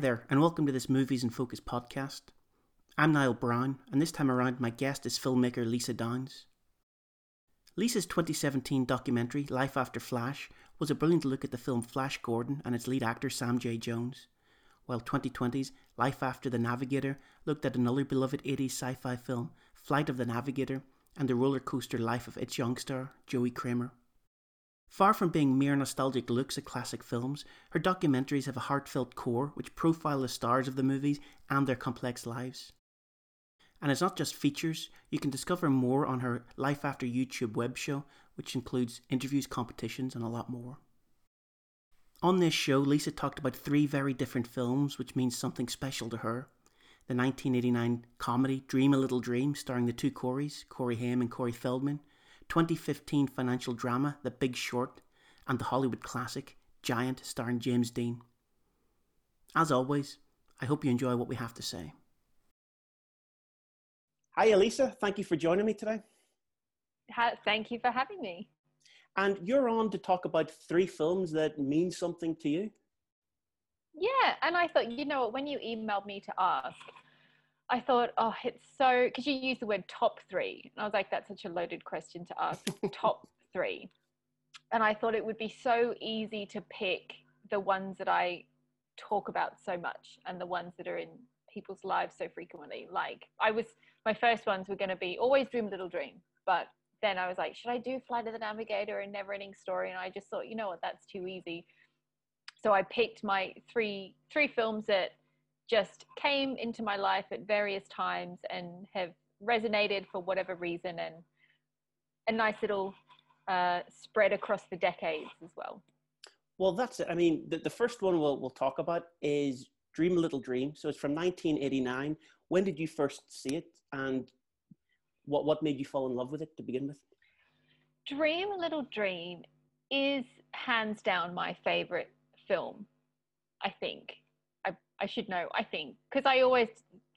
There, and welcome to this Movies in Focus podcast. I'm Niall Brown, and this time around, my guest is filmmaker Lisa Downs. Lisa's 2017 documentary, Life After Flash, was a brilliant look at the film Flash Gordon and its lead actor Sam J. Jones, while 2020's Life After the Navigator looked at another beloved 80s sci fi film, Flight of the Navigator, and the roller coaster life of its young star, Joey Cramer. Far from being mere nostalgic looks at classic films, her documentaries have a heartfelt core which profile the stars of the movies and their complex lives. And it's not just features, you can discover more on her Life After YouTube web show, which includes interviews, competitions, and a lot more. On this show, Lisa talked about three very different films, which means something special to her. The 1989 comedy Dream a Little Dream, starring the two Coreys, Corey Haim and Corey Feldman, 2015 financial drama The Big Short, and the Hollywood classic Giant starring James Dean. As always, I hope you enjoy what we have to say. Hi, Elisa. Thank you for joining me today. Thank you for having me. And you're on to talk about three films that mean something to you. Yeah, and I thought, you know what, when you emailed me to ask, I thought, oh, it's so because you use the word top three, and I was like, that's such a loaded question to ask. top three, and I thought it would be so easy to pick the ones that I talk about so much and the ones that are in people's lives so frequently. Like I was, my first ones were going to be always dream little dream, but then I was like, should I do Flight of the Navigator and Never Ending Story? And I just thought, you know what, that's too easy. So I picked my three three films that just came into my life at various times and have resonated for whatever reason and a nice little uh, spread across the decades as well. Well, that's it. I mean, the, the first one we'll, we'll talk about is Dream a Little Dream. So it's from 1989. When did you first see it? And what, what made you fall in love with it to begin with? Dream a Little Dream is hands down my favorite film, I think. I should know, I think, because I always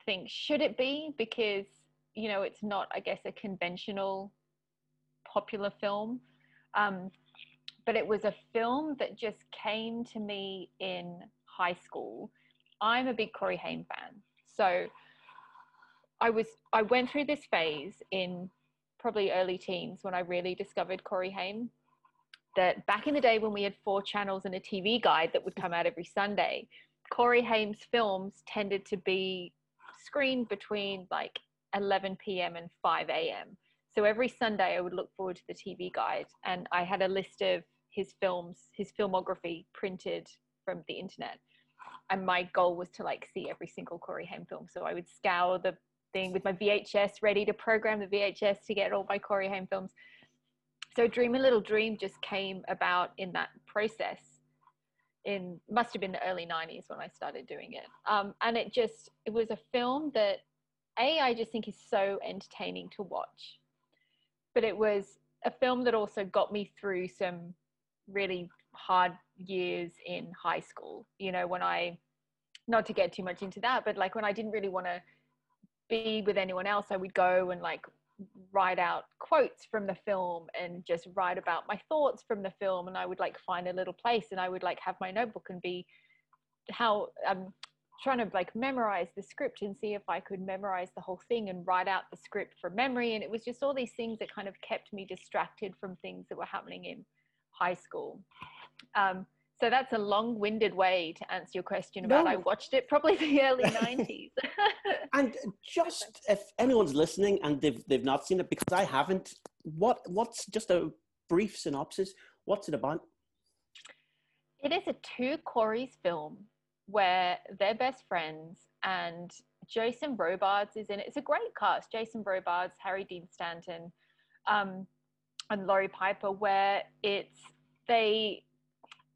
think, should it be? Because, you know, it's not, I guess, a conventional popular film. Um, but it was a film that just came to me in high school. I'm a big Corey Haim fan. So I was I went through this phase in probably early teens when I really discovered Corey Haim. That back in the day when we had four channels and a TV guide that would come out every Sunday, Corey Haim's films tended to be screened between like 11 p.m. and 5 a.m. So every Sunday I would look forward to the TV guide and I had a list of his films, his filmography printed from the internet. And my goal was to like see every single Corey Haim film. So I would scour the thing with my VHS ready to program the VHS to get all my Corey Haim films. So Dream a Little Dream just came about in that process in must have been the early 90s when I started doing it. Um, and it just it was a film that a I just think is so entertaining to watch. But it was a film that also got me through some really hard years in high school. You know, when I not to get too much into that, but like when I didn't really want to be with anyone else, I would go and like write out quotes from the film and just write about my thoughts from the film and i would like find a little place and i would like have my notebook and be how i'm um, trying to like memorize the script and see if i could memorize the whole thing and write out the script from memory. And it was just all these things that kind of kept me distracted from things that were happening in high school. Um, so that's a long-winded way to answer your question about no. I watched it probably the early 90s. and just if anyone's listening and they've they've not seen it because I haven't, what what's just a brief synopsis? What's it about? It is a two Coreys film where they're best friends and Jason Robards is in it. It's a great cast. Jason Robards, Harry Dean Stanton, um, and Laurie Piper, where it's they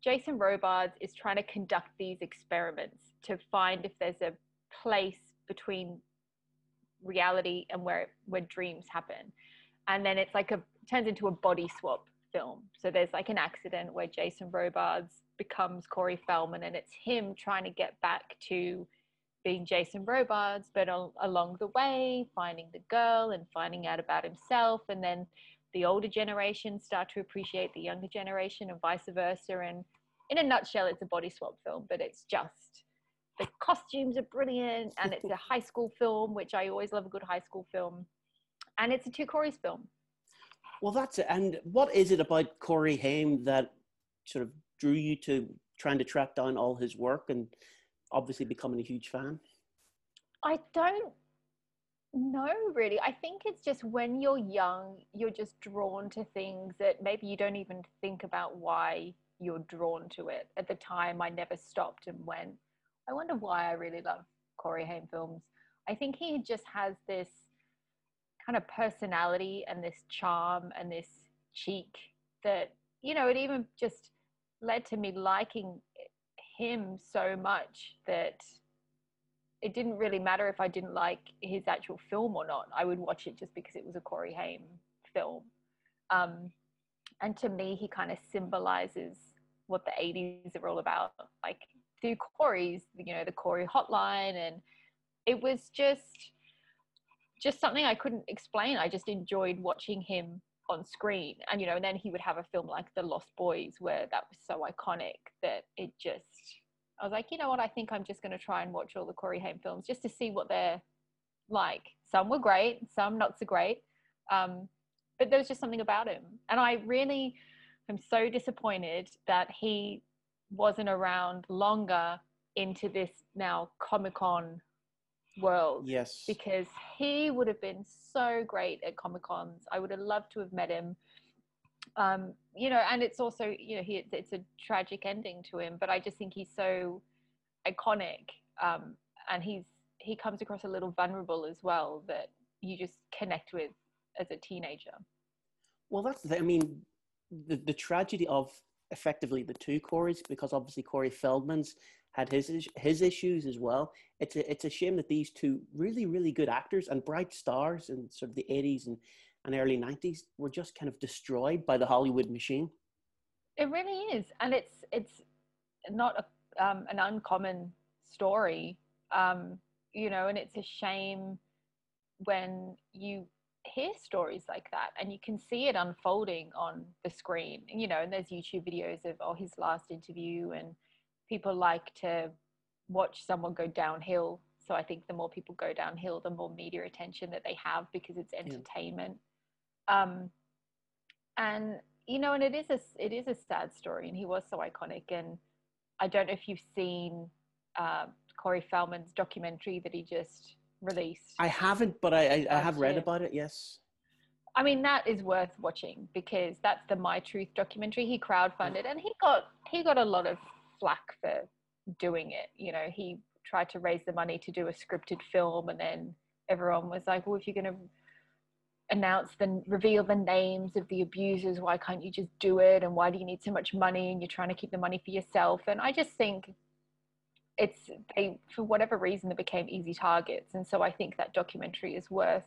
Jason Robards is trying to conduct these experiments to find if there's a place between reality and where where dreams happen. And then it's like a turns into a body swap film. So there's like an accident where Jason Robards becomes Corey Feldman and it's him trying to get back to being Jason Robards, but al- along the way, finding the girl and finding out about himself. And then the older generation start to appreciate the younger generation and vice versa. And in a nutshell, it's a body swap film, but it's just the costumes are brilliant, and it's a high school film, which I always love a good high school film, and it's a two Corey's film. Well, that's it. And what is it about Corey Haim that sort of drew you to trying to track down all his work and obviously becoming a huge fan? I don't know really. I think it's just when you're young, you're just drawn to things that maybe you don't even think about why you're drawn to it. At the time, I never stopped and went, I wonder why I really love Corey Haim films. I think he just has this kind of personality and this charm and this cheek that, you know, it even just led to me liking him so much that it didn't really matter if I didn't like his actual film or not. I would watch it just because it was a Corey Haim film. Um, and to me, he kind of symbolizes what the 80s are all about. Like through Corey's, you know, the Corey hotline. And it was just, just something I couldn't explain. I just enjoyed watching him on screen. And, you know, and then he would have a film like The Lost Boys where that was so iconic that it just, I was like, you know what, I think I'm just going to try and watch all the Corey Haim films just to see what they're like. Some were great, some not so great. Um, but there was just something about him. And I really am so disappointed that he wasn't around longer into this now Comic Con world. Yes. Because he would have been so great at Comic Cons. I would have loved to have met him. Um, you know, and it's also, you know, he, it's a tragic ending to him, but I just think he's so iconic. Um, and he's, he comes across a little vulnerable as well that you just connect with as a teenager. Well, that's the, I mean, the, the tragedy of effectively the two Coreys, because obviously Corey Feldman's had his his issues as well. It's a it's a shame that these two really really good actors and bright stars in sort of the eighties and, and early nineties were just kind of destroyed by the Hollywood machine. It really is, and it's it's not a, um, an uncommon story, um, you know, and it's a shame when you hear stories like that and you can see it unfolding on the screen you know and there's youtube videos of oh his last interview and people like to watch someone go downhill. So I think the more people go downhill, the more media attention that they have because it's entertainment. Um, and you know, and it is a it is a sad story, and he was so iconic. And I don't know if you've seen uh, Corey Feldman's documentary that he just released. I haven't, but I I, I have read about it. Yes. I mean, that is worth watching because that's the My Truth documentary. He crowdfunded, and he got he got a lot of flack for doing it. You know, he tried to raise the money to do a scripted film, and then everyone was like, "Well, if you're going to announce the reveal the names of the abusers, why can't you just do it? And why do you need so much money? And you're trying to keep the money for yourself." And I just think it's they for whatever reason they became easy targets, and so I think that documentary is worth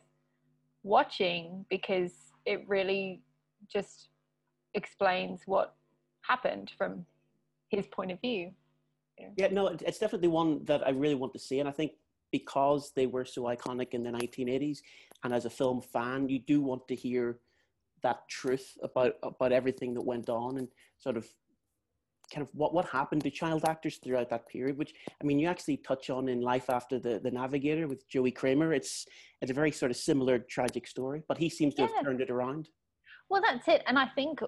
watching because it really just explains what happened from his point of view. Yeah, no, it's definitely one that I really want to see, and I think because they were so iconic in the 1980s, and as a film fan, you do want to hear that truth about about everything that went on and sort of kind of what, what happened to child actors throughout that period which i mean you actually touch on in life after the, the navigator with joey cramer. It's it's a very sort of similar tragic story but he seems to yeah. have turned it around. Well that's it. And i think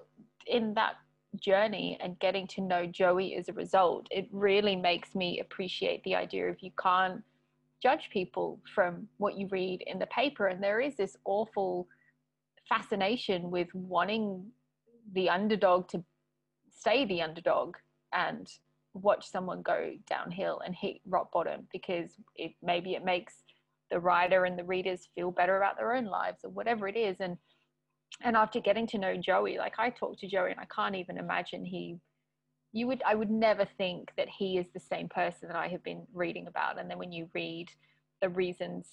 in that journey and getting to know Joey as a result, it really makes me appreciate the idea of you can't judge people from what you read in the paper. And there is this awful fascination with wanting the underdog to stay the underdog and watch someone go downhill and hit rock bottom because it maybe it makes the writer and the readers feel better about their own lives or whatever it is and and after getting to know Joey, like I talked to Joey and I can't even imagine he you would I would never think that he is the same person that I have been reading about. And then when you read the reasons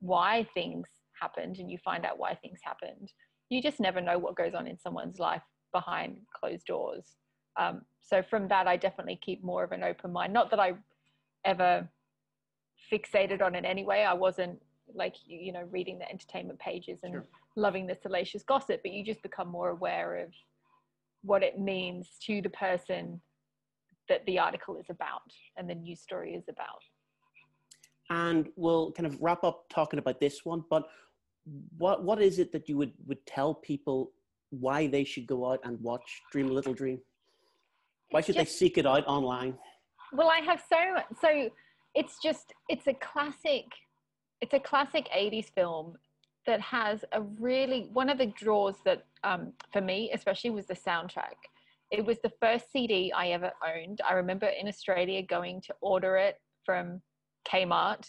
why things happened and you find out why things happened, you just never know what goes on in someone's life behind closed doors. Um, so from that, I definitely keep more of an open mind. Not that I ever fixated on it anyway. I wasn't like you know reading the entertainment pages and sure. loving the salacious gossip but you just become more aware of what it means to the person that the article is about and the news story is about. And we'll kind of wrap up talking about this one, but what what is it that you would, would tell people why they should go out and watch Dream a Little Dream? Why should just, they seek it out online? Well, I have so so it's just it's a classic it's a classic 80s film that has a really one of the draws that um, for me especially was the soundtrack. It was the first cd i ever owned. I remember in australia going to order it from kmart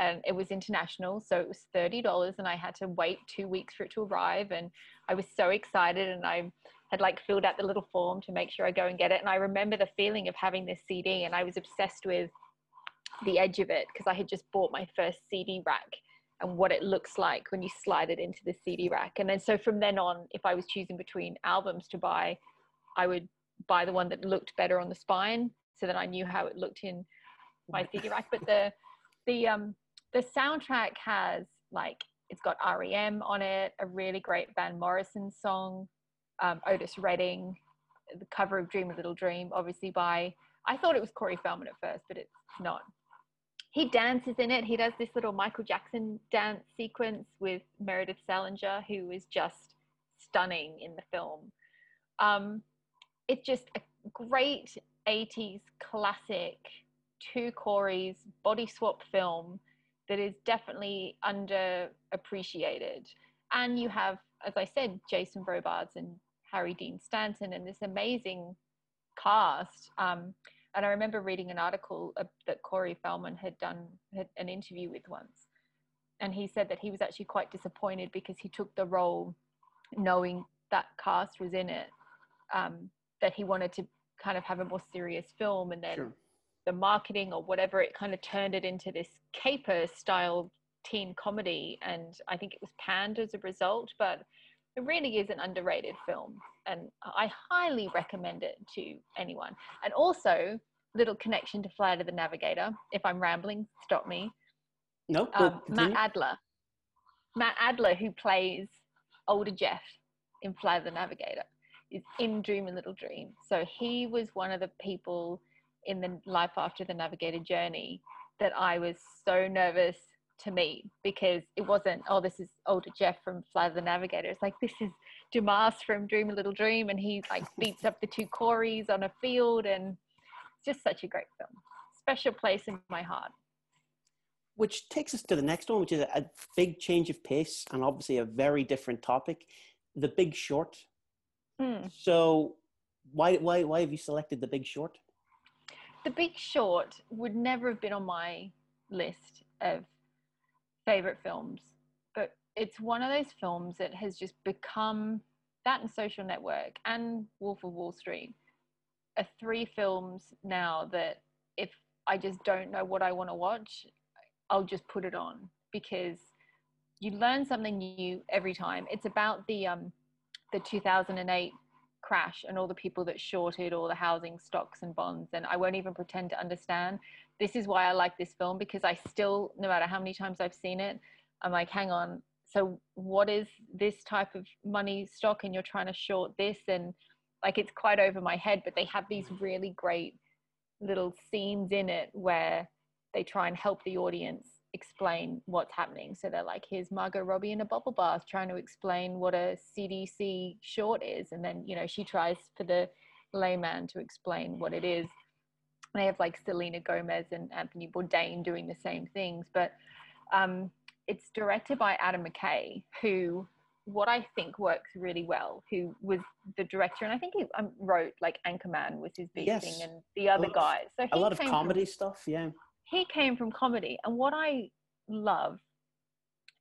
and it was international so it was $30 and i had to wait two weeks for it to arrive and i was so excited and i had like filled out the little form to make sure i go and get it and i remember the feeling of having this cd and i was obsessed with the edge of it because i had just bought my first cd rack and what it looks like when you slide it into the cd rack and then so from then on if i was choosing between albums to buy i would buy the one that looked better on the spine so that i knew how it looked in my cd rack but the the um the soundtrack has like it's got REM on it, a really great Van Morrison song, um, Otis Redding, the cover of Dream a Little Dream, obviously by I thought it was Corey Feldman at first, but it's not. He dances in it. He does this little Michael Jackson dance sequence with Meredith Salinger, who is just stunning in the film. Um, it's just a great 80s classic, two Coreys body swap film that is definitely underappreciated. And you have, as I said, Jason Robards and Harry Dean Stanton and this amazing cast. Um, and I remember reading an article that Corey Feldman had done had an interview with once. And he said that he was actually quite disappointed because he took the role knowing that cast was in it, um, that he wanted to kind of have a more serious film. And then sure the marketing or whatever, it kind of turned it into this caper style teen comedy. And I think it was panned as a result, but it really is an underrated film. And I highly recommend it to anyone. And also, little connection to Flight of the Navigator. If I'm rambling, stop me. No, um, Matt Adler. Matt Adler, who plays older Jeff in Flight of the Navigator, is in Dream a Little Dream. So he was one of the people in the life after the navigator journey that I was so nervous to meet because it wasn't, oh, this is older Jeff from Fly the Navigator. It's like, this is Dumas from Dream a Little Dream. And he like beats up the two Coreys on a field. And it's just such a great film. Special place in my heart. Which takes us to the next one, which is a big change of pace and obviously a very different topic The Big Short. Mm. So, why, why, why have you selected The Big Short? The Big Short would never have been on my list of favorite films, but it's one of those films that has just become that and Social Network and Wolf of Wall Street are three films now that if I just don't know what I want to watch, I'll just put it on because you learn something new every time. It's about the um, the 2008 crash and all the people that shorted all the housing stocks and bonds and i won't even pretend to understand. This is why i like this film because i still no matter how many times i've seen it i'm like hang on so what is this type of money stock and you're trying to short this? And like it's quite over my head but they have these really great little scenes in it where they try and help the audience explain what's happening. So they're like, here's Margot Robbie in a bubble bath trying to explain what a CDO short is. And then, you know, she tries for the layman to explain what it is. They have like Selena Gomez and Anthony Bourdain doing the same things. But um, it's directed by Adam McKay, who what I think works really well, who was the director, and I think he um, wrote like Anchorman was his big yes. thing, and the other guys. So a lot of comedy from, stuff, yeah he came from comedy. And what I love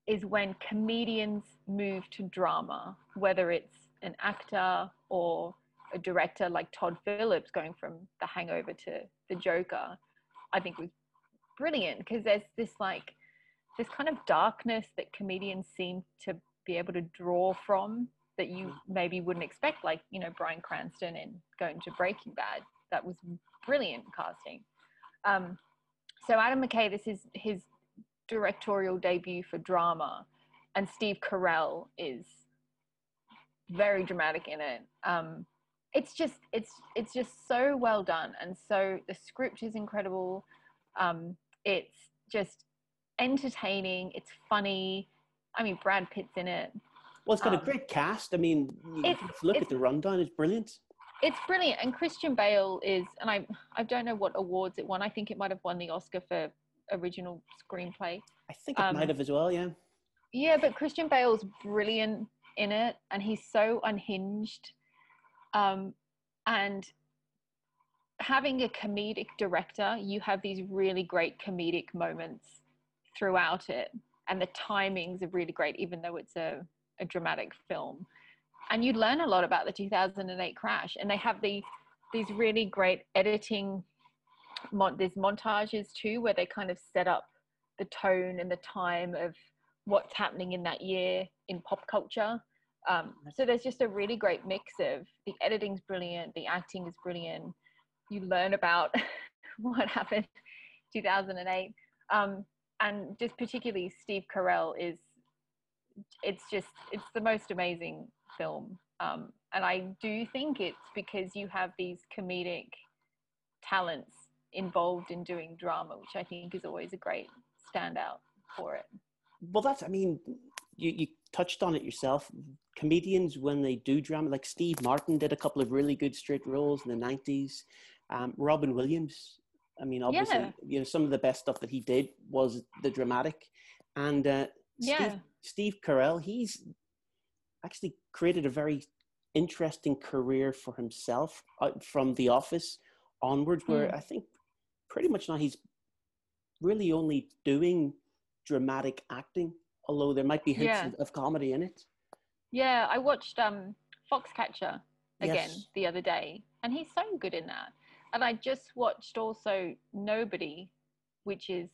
is when comedians move to drama, whether it's an actor or a director like Todd Phillips going from The Hangover to The Joker, I think was brilliant because there's this like this kind of darkness that comedians seem to be able to draw from that you maybe wouldn't expect, like you know Bryan Cranston and going to Breaking Bad. That was brilliant casting. Um, so Adam McKay, this is his directorial debut for drama, and Steve Carell is very dramatic in it. Um, it's just it's it's just so well done and so the script is incredible um it's just entertaining it's funny i mean brad pitt's in it Well, it's got Um, a great cast. I mean, you look at the rundown; it's brilliant. It's brilliant and christian bale is and i i don't know what awards it won i think it might have won the oscar for original screenplay I think it Um, might have as well. Yeah. Yeah, but Christian Bale's brilliant in it, and he's so unhinged. Um, and having a comedic director, you have these really great comedic moments throughout it, and the timings are really great, even though it's a, a dramatic film. And you learn a lot about the 2008 crash, and they have the these really great editing. Mon- there's montages too, where they kind of set up the tone and the time of what's happening in that year in pop culture. Um, so there's just a really great mix of the editing's brilliant, the acting is brilliant. You learn about what happened 2008, um, and just particularly Steve Carell is. It's just it's the most amazing film, um, and I do think it's because you have these comedic talents involved in doing drama, which I think is always a great standout for it. Well, that's. I mean, you you touched on it yourself. Comedians when they do drama, like Steve Martin did a couple of really good straight roles in the nineties. Um, Robin Williams. I mean, obviously, Yeah. you know, some of the best stuff that he did was the dramatic, and uh, Yeah. Steve, Steve Carell, he's actually created a very interesting career for himself uh, from The Office onwards, where Mm. I think pretty much now he's really only doing dramatic acting, although there might be hints Yeah. of, of comedy in it. Yeah, I watched um, Foxcatcher again Yes. the other day, and he's so good in that. And I just watched also Nobody, which is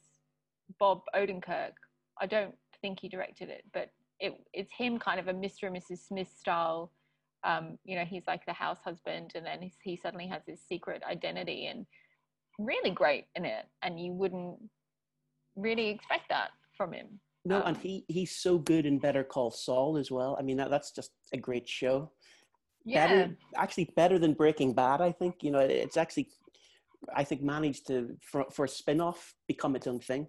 Bob Odenkirk. I don't think he directed it, but it, it's him kind of a Mr. and Mrs. Smith style. Um, you know, he's like the house husband, and then he suddenly has his secret identity, and really great in it. And you wouldn't really expect that from him. No, and Um, he, he's so good in Better Call Saul as well. I mean, that, that's just a great show. Yeah, better actually better than breaking bad i think you know it- it's actually i think managed to for, for a spin-off become its own thing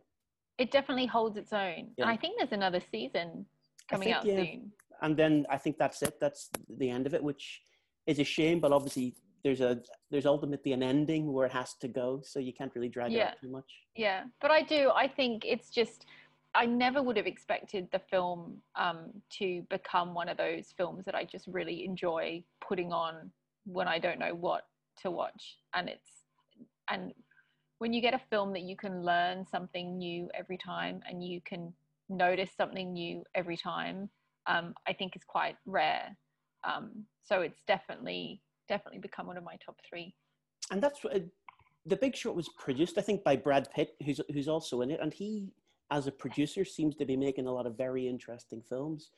it definitely holds its own. Yeah. And I think there's another season coming think, out yeah. soon. and then i think that's it that's the end of it which is a shame but obviously there's a there's ultimately an ending where it has to go so you can't really drag it out too much Yeah, but I do. I think it's just. I never would have expected the film um, to become one of those films that I just really enjoy putting on when I don't know what to watch. And it's and when you get a film that you can learn something new every time and you can notice something new every time, um, I think is quite rare. Um, so it's definitely definitely become one of my top three. and that's what the big short was produced i think by brad pitt who's who's also in it and he as a producer seems to be making a lot of very interesting films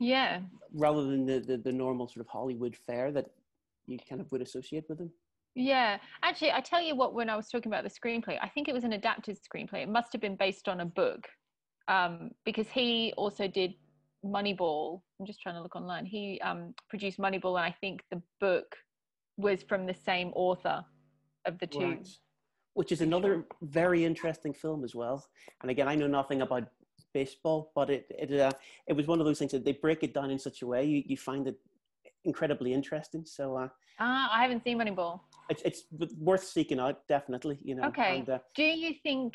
Yeah, rather than the, the, the normal sort of hollywood fare that you kind of would associate with him Yeah, actually, I tell you what. When I was talking about the screenplay, I think it was an adapted screenplay. It must have been based on a book, um, because he also did Moneyball. I'm just trying to look online. He um, produced Moneyball, and I think the book was from the same author of the two. Right. Which is another very interesting film as well. And again, I know nothing about baseball, but it it uh, it was one of those things that they break it down in such a way you, you find it incredibly interesting. So uh, Ah, I haven't seen Moneyball. It's it's worth seeking out, definitely. You know. Okay. And, uh, Do you think?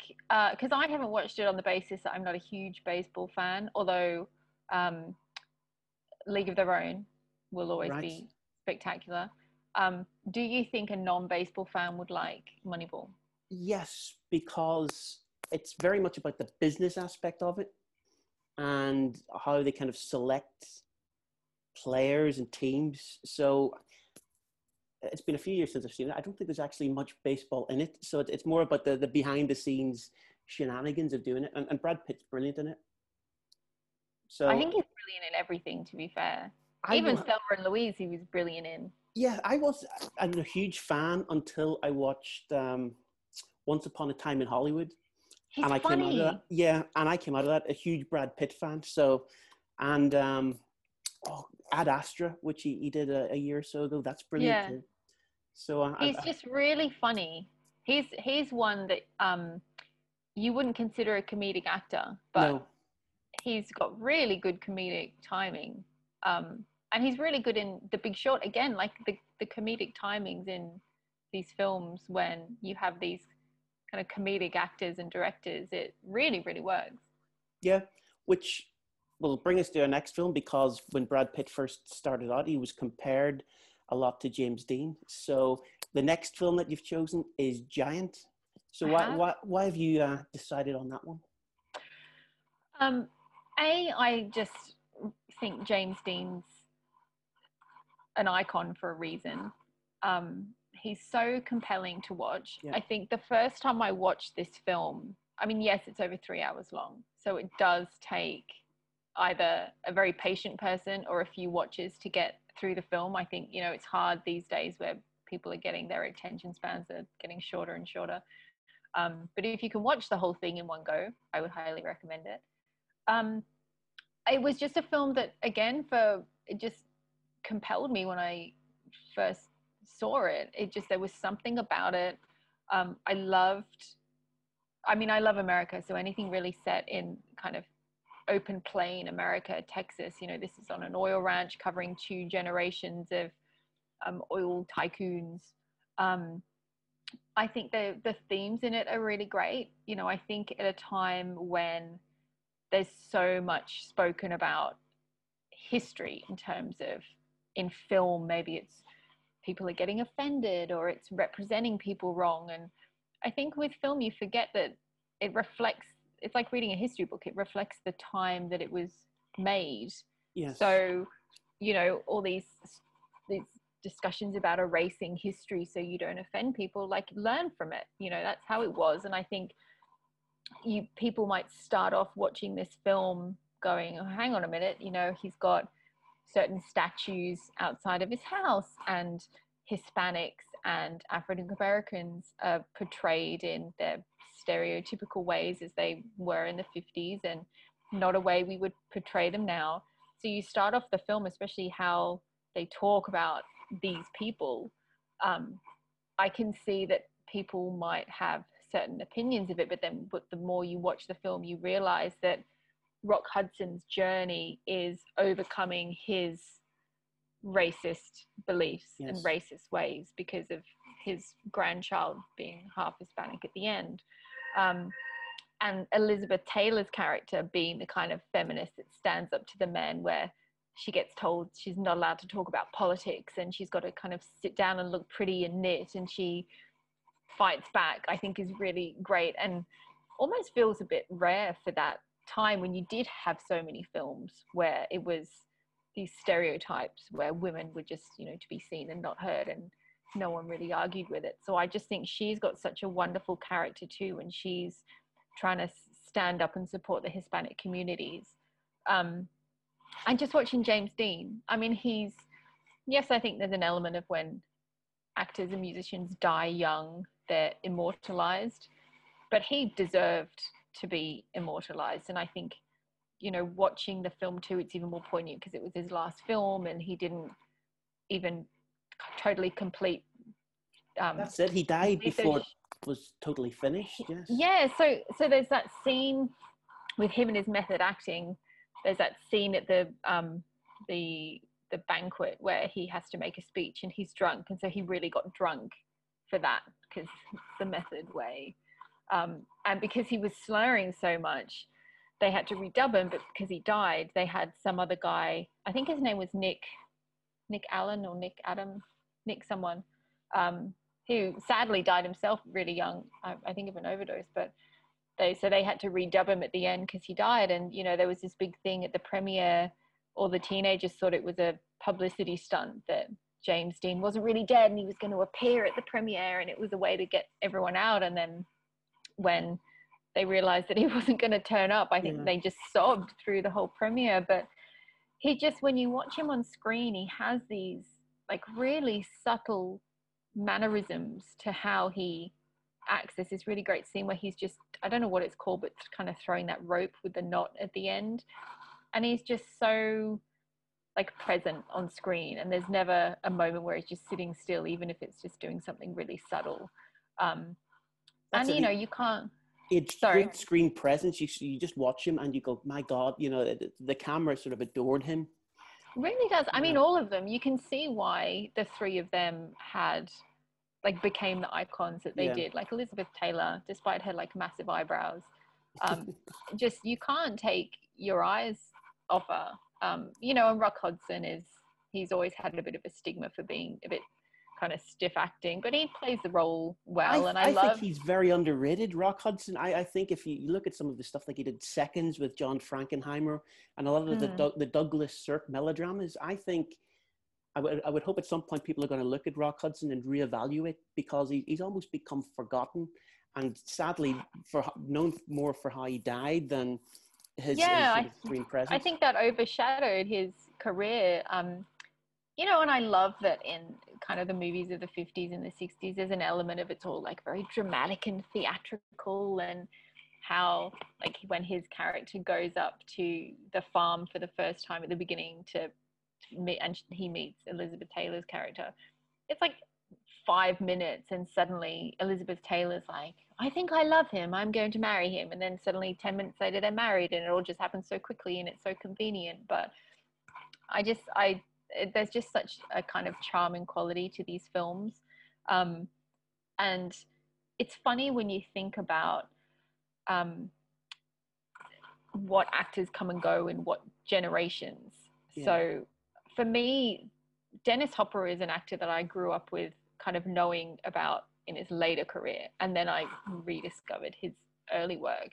Because I haven't watched it on the basis that I'm not a huge baseball fan, although um, League of Their Own will always Right. be spectacular. Um, do you think a non-baseball fan would like Moneyball? yes, because it's very much about the business aspect of it and how they kind of select players and teams. So it's been a few years since I've seen it. I don't think there's actually much baseball in it. So it- it's more about the, the behind the scenes shenanigans of doing it. And, and Brad Pitt's brilliant in it. So I think he's brilliant in everything. To be fair, I even Thelma and Louise, he was brilliant in. yeah, I was I'm a huge fan until I watched um, Once Upon a Time in Hollywood. He's and I came out of that. Yeah, and I came out of that a huge Brad Pitt fan. So, and um, oh, Ad Astra, which he, he did a, a year or so ago. That's brilliant Yeah. too. So uh, He's I, I, just really funny. He's he's one that um you wouldn't consider a comedic actor, but no, he's got really good comedic timing. Um, and he's really good in The Big Short again, like the, the comedic timings in these films when you have these kind of comedic actors and directors, it really, really works. yeah, which will bring us to our next film because when Brad Pitt first started out, he was compared a lot to James Dean. So the next film that you've chosen is Giant. So why have. why why have you uh, decided on that one? Um, a, I just think James Dean's an icon for a reason. Um, he's so compelling to watch. Yeah. I think the first time I watched this film, I mean, yes, it's over three hours long, so it does take either a very patient person or a few watches to get through the film. I think you know it's hard these days where people are getting their attention spans are getting shorter and shorter. Um, but if you can watch the whole thing in one go, I would highly recommend it um, it was just a film that again for it just compelled me when i first saw it it just there was something about it um, i loved i mean i love america so anything really set in kind of open plain america texas you know this is on an oil ranch covering two generations of um, oil tycoons. Um, i think the the themes in it are really great. You know i think at a time when there's so much spoken about history in terms of in film maybe it's people are getting offended or it's representing people wrong. And i think with film you forget that it reflects it's like reading a history book it reflects the time that it was made. Yes. so you know all these these discussions about erasing history so you don't offend people like learn from it. You know that's how it was. And i think you people might start off watching this film going oh, hang on a minute you know he's got certain statues outside of his house and hispanics and african americans are portrayed in their stereotypical ways as they were in the 50s and not a way we would portray them now. So you start off the film especially how they talk about these people um, i can see that people might have certain opinions of it but then but the more you watch the film you realize that rock hudson's journey is overcoming his racist beliefs and racist ways because of his grandchild being half hispanic at the end um, and elizabeth taylor's character being the kind of feminist that stands up to the men where she gets told she's not allowed to talk about politics and she's got to kind of sit down and look pretty and knit and she fights back i think is really great and almost feels a bit rare for that time when you did have so many films where it was these stereotypes where women were just you know to be seen and not heard and no one really argued with it. So i just think she's got such a wonderful character too and she's trying to stand up and support the hispanic communities. Um, and just watching james dean i mean he's yes i think there's an element of when actors and musicians die young they're immortalized but he deserved to be immortalized. And i think you know watching the film too it's even more poignant because it was his last film and he didn't even totally complete um That's it. He died before it was totally finished. Yes. yeah so so there's that scene with him and his method acting there's that scene at the um the the banquet where he has to make a speech and he's drunk and so he really got drunk for that because it's the method way um and because he was slurring so much they had to redub him but because he died they had some other guy i think his name was nick nick allen or nick adam nick someone um who sadly died himself really young i, I think of an overdose but they so they had to redub him at the end because he died. And you know there was this big thing at the premiere all the teenagers thought it was a publicity stunt that james dean wasn't really dead and he was going to appear at the premiere and it was a way to get everyone out. And then when they realized that he wasn't going to turn up i think Yeah. they just sobbed through the whole premiere. But he just when you watch him on screen he has these like really subtle mannerisms to how he acts. There's this really great scene where he's just i don't know what it's called but kind of throwing that rope with the knot at the end. And he's just so like present on screen. And there's never a moment where he's just sitting still even if it's just doing something really subtle. Um and you know you can't It's Sorry. great screen presence. You you just watch him and you go, my God, you know, the, the camera sort of adored him. really does i mean all of them you can see why the three of them had like became the icons that they Yeah. did like elizabeth taylor despite her like massive eyebrows um just you can't take your eyes off her um you know and rock hudson is he's always had a bit of a stigma for being a bit kind of stiff acting but he plays the role well I, and i, I love think he's very underrated, Rock Hudson. I, I think if you, look at some of the stuff like he did Seconds with John Frankenheimer and a lot of the, Hmm. The Douglas Sirk melodramas, I think I would, I would hope at some point people are going to look at Rock Hudson and reevaluate because he, he's almost become forgotten and sadly for known more for how he died than his, Yeah, his I- sort screen presence. I think that overshadowed his career. Um, you know, and I love that in kind of the movies of the 50s and the 60s, there's an element of it's all like very dramatic and theatrical, and how, like, when his character goes up to the farm for the first time at the beginning to, to meet, and he meets Elizabeth Taylor's character, it's like five minutes, and suddenly Elizabeth Taylor's like, I think I love him, I'm going to marry him. And then suddenly 10 minutes later, they're married, and it all just happens so quickly and it's so convenient. But I just, I, it- there's just such a kind of charming quality to these films. Um, and it's funny when you think about um, what actors come and go in what generations. Yeah. So for me, Dennis Hopper is an actor that I grew up with, kind of knowing about in his later career, and then I rediscovered his early work.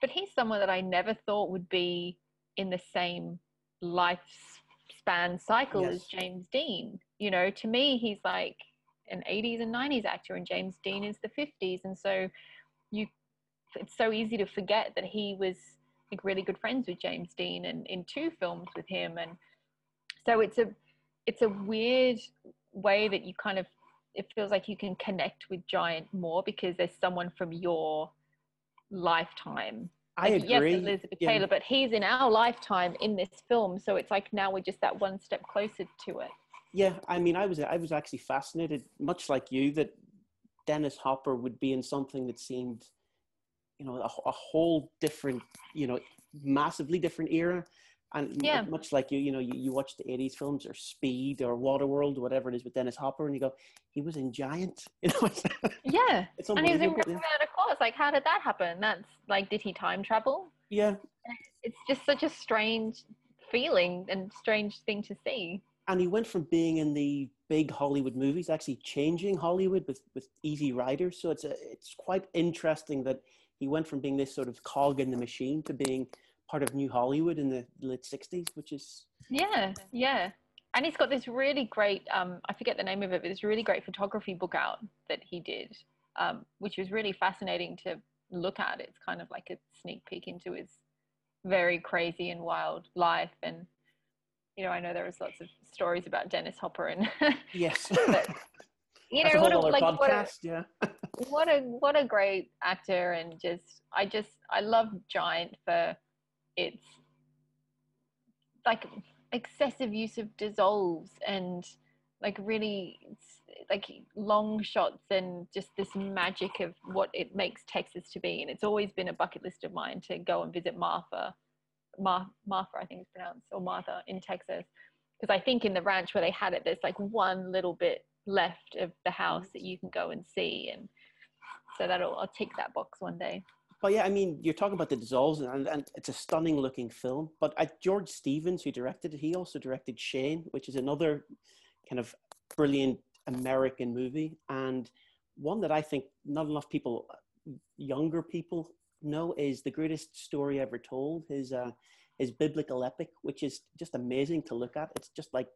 But he's someone that I never thought would be in the same lifespan cycle as Yes. James Dean. You know, to me, he's like an 80s and 90s actor, and James Dean is the 50s, and so you, it's so easy to forget that he was like really good friends with James Dean and in two films with him, and so it's a it's a weird way that you kind of it feels like you can connect with Giant more because there's someone from your lifetime. I Like, agree. Yes, Elizabeth Yeah. Taylor, but he's in our lifetime in this film, so it's like now we're just that one step closer to it. Yeah, I mean, I was I was actually fascinated, much like you, that Dennis Hopper would be in something that seemed, you know, a, a whole different, you know, massively different era. And Yeah. much like you, you know, you, you watch the '80s films or Speed or Waterworld, whatever it is with Dennis Hopper, and you go, he was in Giant. You know, it's, Yeah, it's and he was in. Roman of course. Like, how did that happen? That's like, did he time travel? yeah, It's just such a strange feeling and strange thing to see. and he went from being in the big Hollywood movies, actually changing Hollywood with with Easy Rider. So it's a, it's quite interesting that he went from being this sort of cog in the machine to being part of New Hollywood in the late '60s, which is Yeah, yeah. And he's got this really great, um, I forget the name of it, but this really great photography book out that he did, um, which was really fascinating to look at. It's kind of like a sneak peek into his very crazy and wild life. And, you know, I know there was lots of stories about Dennis Hopper and, yes. But, you know, what a, like, what a, yeah. what a what a great actor and just i just i love giant for its like excessive use of dissolves and like really like long shots and just this magic of what it makes texas to be. And it's always been a bucket list of mine to go and visit martha Mar- martha i think it's pronounced or martha in texas. Because i think in the ranch where they had it there's like one little bit left of the house that you can go and see. And so that'll I'll take that box one day. But yeah, I mean, you're talking about the dissolves, and, and it's a stunning looking film. But uh, George Stevens, who directed it, he also directed Shane, which is another kind of brilliant American movie, and one that I think not enough people, younger people, know is the greatest story ever told. His uh, his biblical epic, which is just amazing to look at. It's just like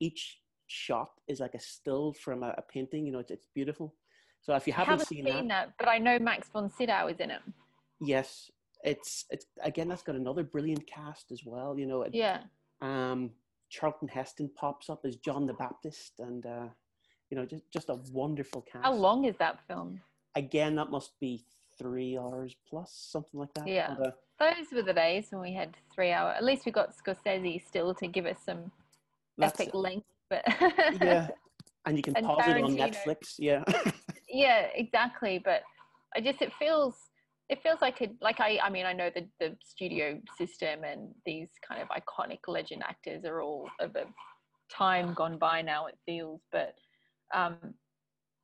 each shot is like a still from a, a painting. You know, it's, it's beautiful. So if you haven't, haven't seen, seen, that, that, but I know Max von Sydow is in it. Yes, it's it's again that's got another brilliant cast as well. You know, it- Yeah. um, Charlton Heston pops up as John the Baptist, and uh, you know, just just a wonderful cast. How long is that film? Again, that must be three hours plus, something like that. Yeah. But, uh, Those were the days when we had three hour. At least we got Scorsese still to give us some epic length, but yeah, and you can And pause it on Netflix. Yeah, yeah exactly but i just it feels it feels like it like i i mean i know the the studio system and these kind of iconic legend actors are all of a time gone by now it feels but um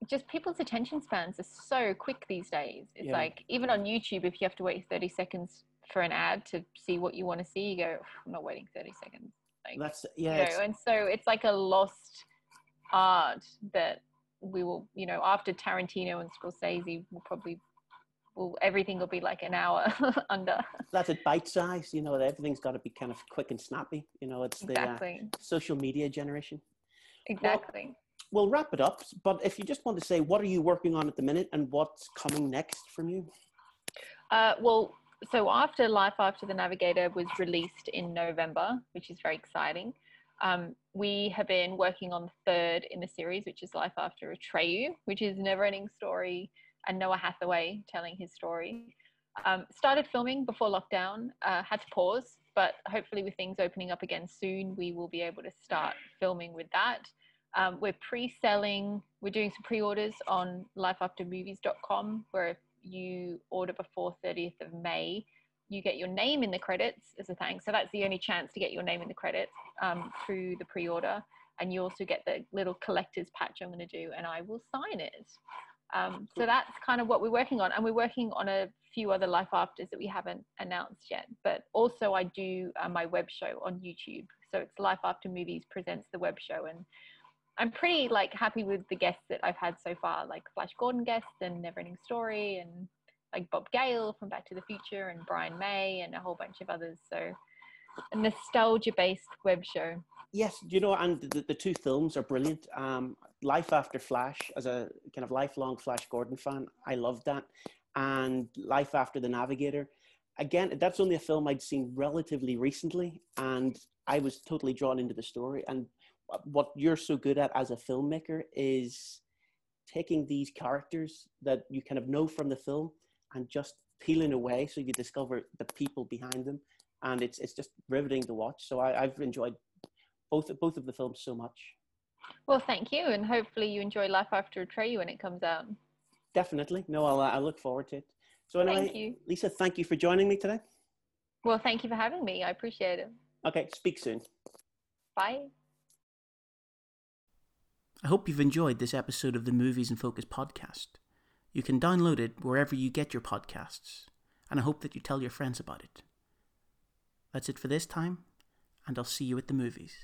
just people's attention spans are so quick these days it's Yeah. like even on youtube if you have to wait 30 seconds for an ad to see what you want to see you go i'm not waiting 30 seconds like that's you yeah. know, and so it's like a lost art that we will, you know, after Tarantino and Scorsese, will probably, will everything will be like an hour under. that's a bite size. You know, everything's got to be kind of quick and snappy. You know, it's the uh, social media generation. exactly. We'll wrap it up. But if you just want to say, what are you working on at the minute, and what's coming next from you? Uh, well, so after Life After the Navigator was released in November, which is very exciting. Um, we have been working on the third in the series, which is Life After Atreyu, which is a never-ending story, and Noah Hathaway telling his story. Um, started filming before lockdown, uh, had to pause, but hopefully with things opening up again soon, we will be able to start filming with that. Um, we're pre-selling, we're doing some pre-orders on lifeaftermovies.com, where if you order before 30th of May, you get your name in the credits as a thanks. So that's the only chance to get your name in the credits um, through the pre-order. And you also get the little collector's patch I'm going to do, and I will sign it. Um, so that's kind of what we're working on, and we're working on a few other life afters that we haven't announced yet. But also, I do uh, my web show on YouTube, so it's Life After Movies presents the web show, and I'm pretty like happy with the guests that I've had so far, like Flash Gordon guests and Neverending Story, and like Bob Gale from Back to the Future, and Brian May, and a whole bunch of others. So a nostalgia-based web show. Yes, you know, and the, the two films are brilliant. Um, Life After Flash, as a kind of lifelong Flash Gordon fan, I loved that. And Life After the Navigator, again, that's only a film I'd seen relatively recently, and I was totally drawn into the story. And what you're so good at as a filmmaker is taking these characters that you kind of know from the film and just peeling away so you discover the people behind them and it's it's just riveting to watch so I, i've enjoyed both both of the films so much Well, thank you, and hopefully you enjoy Life After a Atreyu when it comes out. definitely no i'll uh, i look forward to it so anyway Thank you. lisa thank you for joining me today Well, thank you for having me. I appreciate it. okay speak soon Bye. I hope you've enjoyed this episode of the Movies in Focus podcast. You can download it wherever you get your podcasts, and I hope that you tell your friends about it. That's it for this time, and I'll see you at the movies.